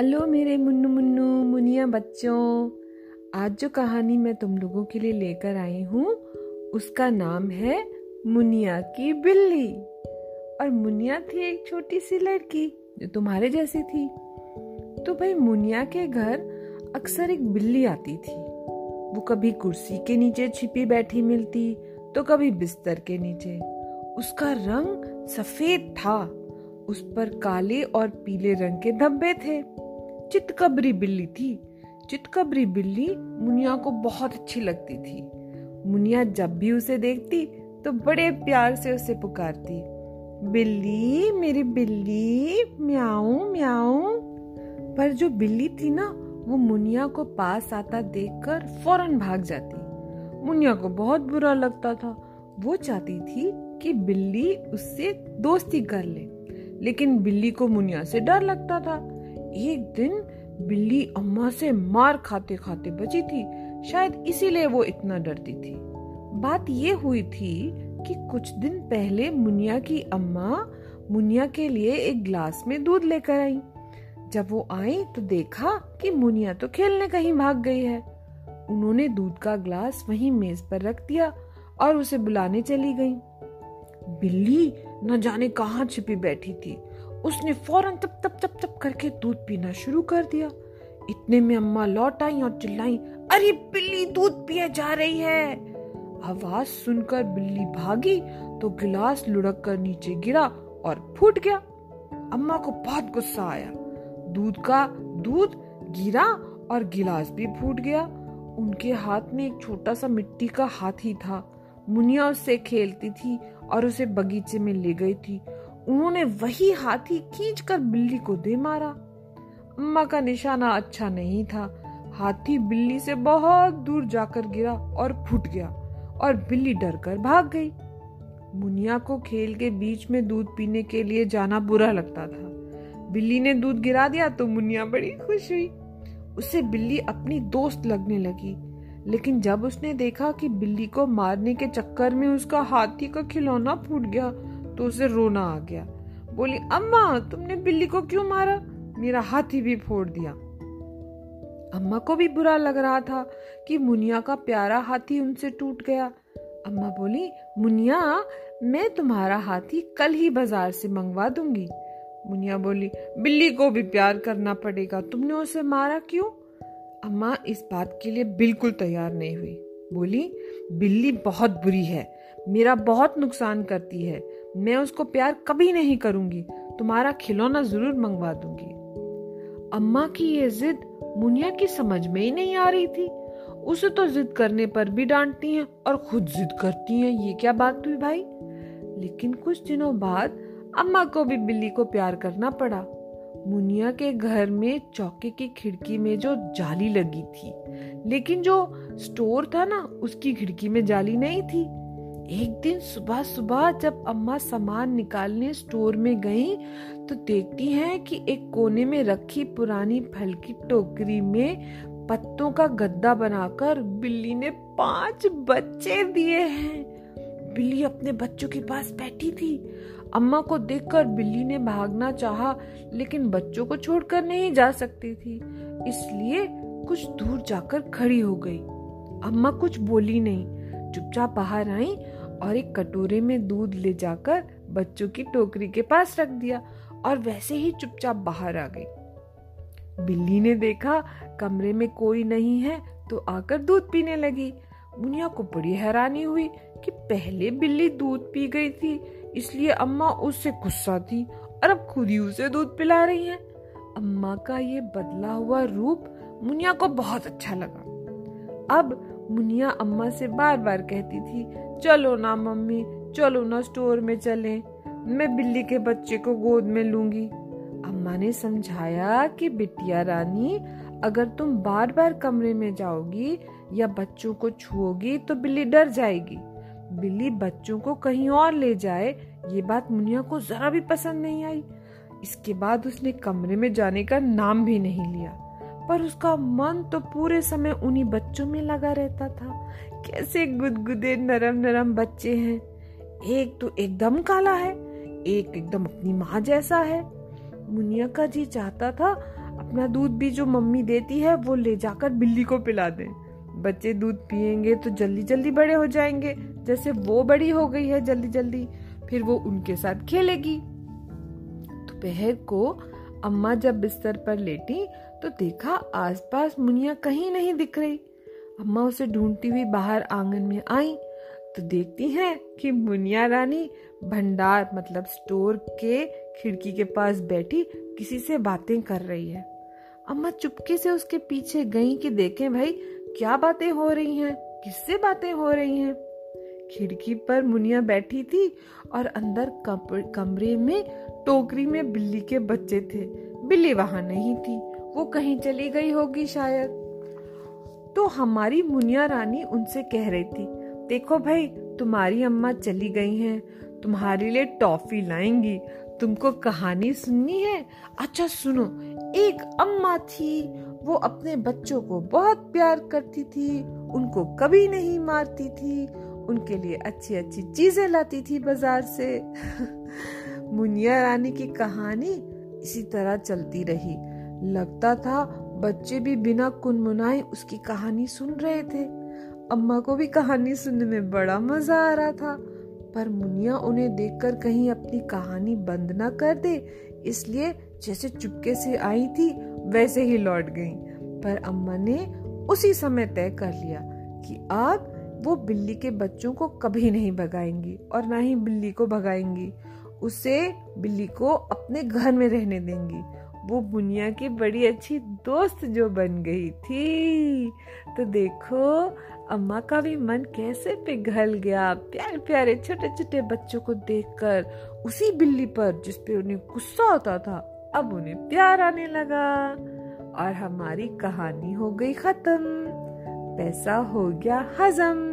Hello मेरे मुन्नू मुन्नू, मुनिया बच्चों। आज जो कहानी मैं तुम लोगों के लिए लेकर आई हूँ, उसका नाम है मुनिया की बिल्ली। और मुनिया थी एक छोटी सी लड़की जो तुम्हारे जैसी थी। तो भाई मुनिया के घर अक्सर एक बिल्ली आती थी। वो कभी कुर्सी के नीचे छिपी बैठी मिलती तो कभी बिस्तर के नीचे। उसका रंग सफ़ेद था। उस पर काले और पीले रंग के धब्बे थे। चितकबरी बिल्ली थी। चितकबरी बिल्ली मुनिया को बहुत अच्छी लगती थी। मुनिया जब भी उसे देखती तो बड़े प्यार से उसे पुकारती, बिल्ली, मेरी बिल्ली, म्याऊ म्याऊ। पर जो बिल्ली थी ना, वो मुनिया को पास आता देखकर फ़ौरन भाग जाती। मुनिया को बहुत बुरा लगता था। वो चाहती थी कि बिल्ली उससे दोस्ती कर ले, लेकिन बिल्ली को मुनिया से डर लगता था। एक दिन बिल्ली अम्मा से मार खाते खाते बची थी। शायद इसीलिए वो इतना डरती थी। बात ये हुई थी कि कुछ दिन पहले मुनिया की अम्मा मुनिया के लिए एक ग्लास में दूध लेकर आई। जब वो आई तो देखा कि मुनिया तो खेलने कहीं भाग गई है। उन्होंने दूध का ग्लास वहीं मेज पर रख दिया और उसे बुलाने चली गई। बिल्ली न जाने कहाँ छिपी बैठी थी। उसने फ़ौरन तप तप तप तप करके दूध पीना शुरू कर दिया। इतने में अम्मा लौट आई और चिल्लाई, अरे बिल्ली, दूध पिए जा रही है। आवाज़ सुनकर बिल्ली भागी तो गिलास लुढ़क कर नीचे गिरा और फूट गया। अम्मा को बहुत गुस्सा आया। दूध का दूध गिरा और गिलास भी फूट गया। उनके हाथ में एक छोटा सा मिट्टी का हाथी था। मुनिया उससे खेलती थी और उसे बगीचे में ले गई थी। उन्होंने वही हाथी खींच कर बिल्ली को दे मारा। अम्मा का निशाना अच्छा नहीं था। हाथी बिल्ली से बहुत दूर जाकर गिरा और फूट गया और बिल्ली डर कर भाग गई। मुनिया को खेल के बीच में दूध पीने के लिए जाना बुरा लगता था। बिल्ली ने दूध गिरा दिया तो मुनिया बड़ी खुश हुई। उसे बिल्ली अपनी दोस्त लगने लगी, लेकिन जब उसने देखा कि बिल्ली को मारने के चक्कर में उसका हाथी का खिलौना फूट गया तो उसे रोना आ गया। बोली, अम्मा, तुमने बिल्ली को क्यों मारा? मेरा हाथी भी फोड़ दिया। अम्मा को भी बुरा लग रहा था कि मुनिया का प्यारा हाथी उनसे टूट गया। अम्मा बोली, मुनिया, मैं तुम्हारा हाथी कल ही बाज़ार से मंगवा दूँगी। मुनिया बोली, बिल्ली को भी प्यार करना पड़ेगा। तुमने उसे मारा क्यों? अम्मा इस बात के लिए बिल्कुल तैयार नहीं हुई। बोली, बिल्ली बहुत बुरी है। मेरा बहुत नुकसान करती है। मैं उसको प्यार कभी नहीं करूँगी। तुम्हारा खिलौना ज़रूर मंगवा दूँगी। अम्मा की ये जिद मुनिया की समझ में ही नहीं आ रही थी। उसे तो जिद करने पर भी डांटती हैं और खुद जिद करती हैं, ये क्या बात हुई भाई? लेकिन कुछ दिनों बाद अम्मा को भी बिल्ली को प्यार करना पड़ा। मुनिया के घर में चौके की खिड़की में जो जाली लगी थी, लेकिन जो स्टोर था ना, उसकी खिड़की में जाली नहीं थी। एक दिन सुबह सुबह जब अम्मा सामान निकालने स्टोर में गई तो देखती हैं कि एक कोने में रखी पुरानी फल की टोकरी में पत्तों का गद्दा बनाकर बिल्ली ने पाँच बच्चे दिए हैं। बिल्ली अपने बच्चों के पास बैठी थी। अम्मा को देखकर बिल्ली ने भागना चाहा, लेकिन बच्चों को छोड़कर नहीं जा सकती थी। इसलिए कुछ दूर जाकर खड़ी हो गई। अम्मा कुछ बोली नहीं। चुपचाप बाहर आई और एक कटोरे में दूध ले जाकर बच्चों की टोकरी के पास रख दिया और वैसे ही चुपचाप बाहर आ गई। बिल्ली ने देखा कमरे में कोई नहीं है तो आकर दूध पीने लगी। मुनिया को बड़ी हैरानी हुई कि पहले बिल्ली दूध पी गई थी, इसलिए अम्मा उससे गुस्सा थी और अब खुद ही उसे दूध पिला रही हैं। अम्मा का ये बदला हुआ रूप मुनिया को बहुत अच्छा लगा। अब मुनिया अम्मा से बार बार कहती थी, चलो ना मम्मी, चलो ना स्टोर में चले, मैं बिल्ली के बच्चे को गोद में लूँगी। अम्मा ने समझाया कि बिटिया रानी, अगर तुम बार बार कमरे में जाओगी या बच्चों को छुओगी तो बिल्ली डर जाएगी। बिल्ली बच्चों को कहीं और ले जाए, ये बात मुनिया को जरा भी पसंद नहीं आई। इसके बाद उसने कमरे में जाने का नाम भी नहीं लिया। पर उसका मन तो पूरे समय उन्हीं बच्चों में लगा रहता था। कैसे गुदगुदे नरम नरम बच्चे हैं। एक तो एकदम काला है, एक एकदम अपनी माँ जैसा है। मुनिया का जी चाहता था, अपना दूध भी जो मम्मी देती है, वो ले जाकर बिल्ली को पिला दें। बच्चे दूध पियेंगे तो जल्दी जल्दी बड़े हो जाएँगे, जैसे वो बड़ी हो गई है जल्दी जल्दी फिर वो उनके साथ खेलेगी। दोपहर को अम्मा जब बिस्तर पर लेटी तो देखा आसपास मुनिया कहीं नहीं दिख रही। अम्मा उसे ढूंढती हुई बाहर आँगन में आई। तो देखती हैं कि मुनिया रानी भंडार मतलब स्टोर के खिड़की के पास बैठी किसी से बातें कर रही है। अम्मा चुपके से उसके पीछे गई कि देखें भाई, क्या बातें हो रही हैं? किससे बातें हो रही हैं? खिड़की पर मुनिया बैठी थी और अंदर कमरे में टोकरी में बिल्ली के बच्चे थे। बिल्ली वहाँ नहीं थी। वो कहीं चली गई होगी शायद। तो हमारी मुनिया रानी उनसे कह रही थी, देखो भाई, तुम्हारी अम्मा चली गई हैं, तुम्हारे लिए टॉफी लाएँगी, तुमको कहानी सुननी है? अच्छा सुनो, एक अम्मा थी, वो अपने बच्चों को बहुत प्यार करती थी, उनको कभी नहीं मारती थी, उनके लिए अच्छी अच्छी चीज़ें लाती थी बाज़ार से। मुनिया रानी की कहानी इसी तरह चलती रही। लगता था बच्चे भी बिना कुनमुनाए उसकी कहानी सुन रहे थे। अम्मा को भी कहानी सुनने में बड़ा मज़ा आ रहा था। पर मुनिया उन्हें देखकर कहीं अपनी कहानी बंद ना कर दे, इसलिए जैसे चुपके से आई थी, वैसे ही लौट गई। पर अम्मा ने उसी समय तय कर लिया कि अब वो बिल्ली के बच्चों को कभी नहीं भगाएँगी और ना ही बिल्ली को भगाएँगी। उसे बिल्ली को अपने घर में रहने देंगी। वो बुनिया की बड़ी अच्छी दोस्त जो बन गई थी। तो देखो, अम्मा का भी मन कैसे पिघल गया। प्यारे प्यारे छोटे छोटे बच्चों को देखकर उसी बिल्ली पर जिस पे उन्हें गुस्सा आता था, अब उन्हें प्यार आने लगा और हमारी कहानी हो गई खत्म। पैसा हो गया हजम।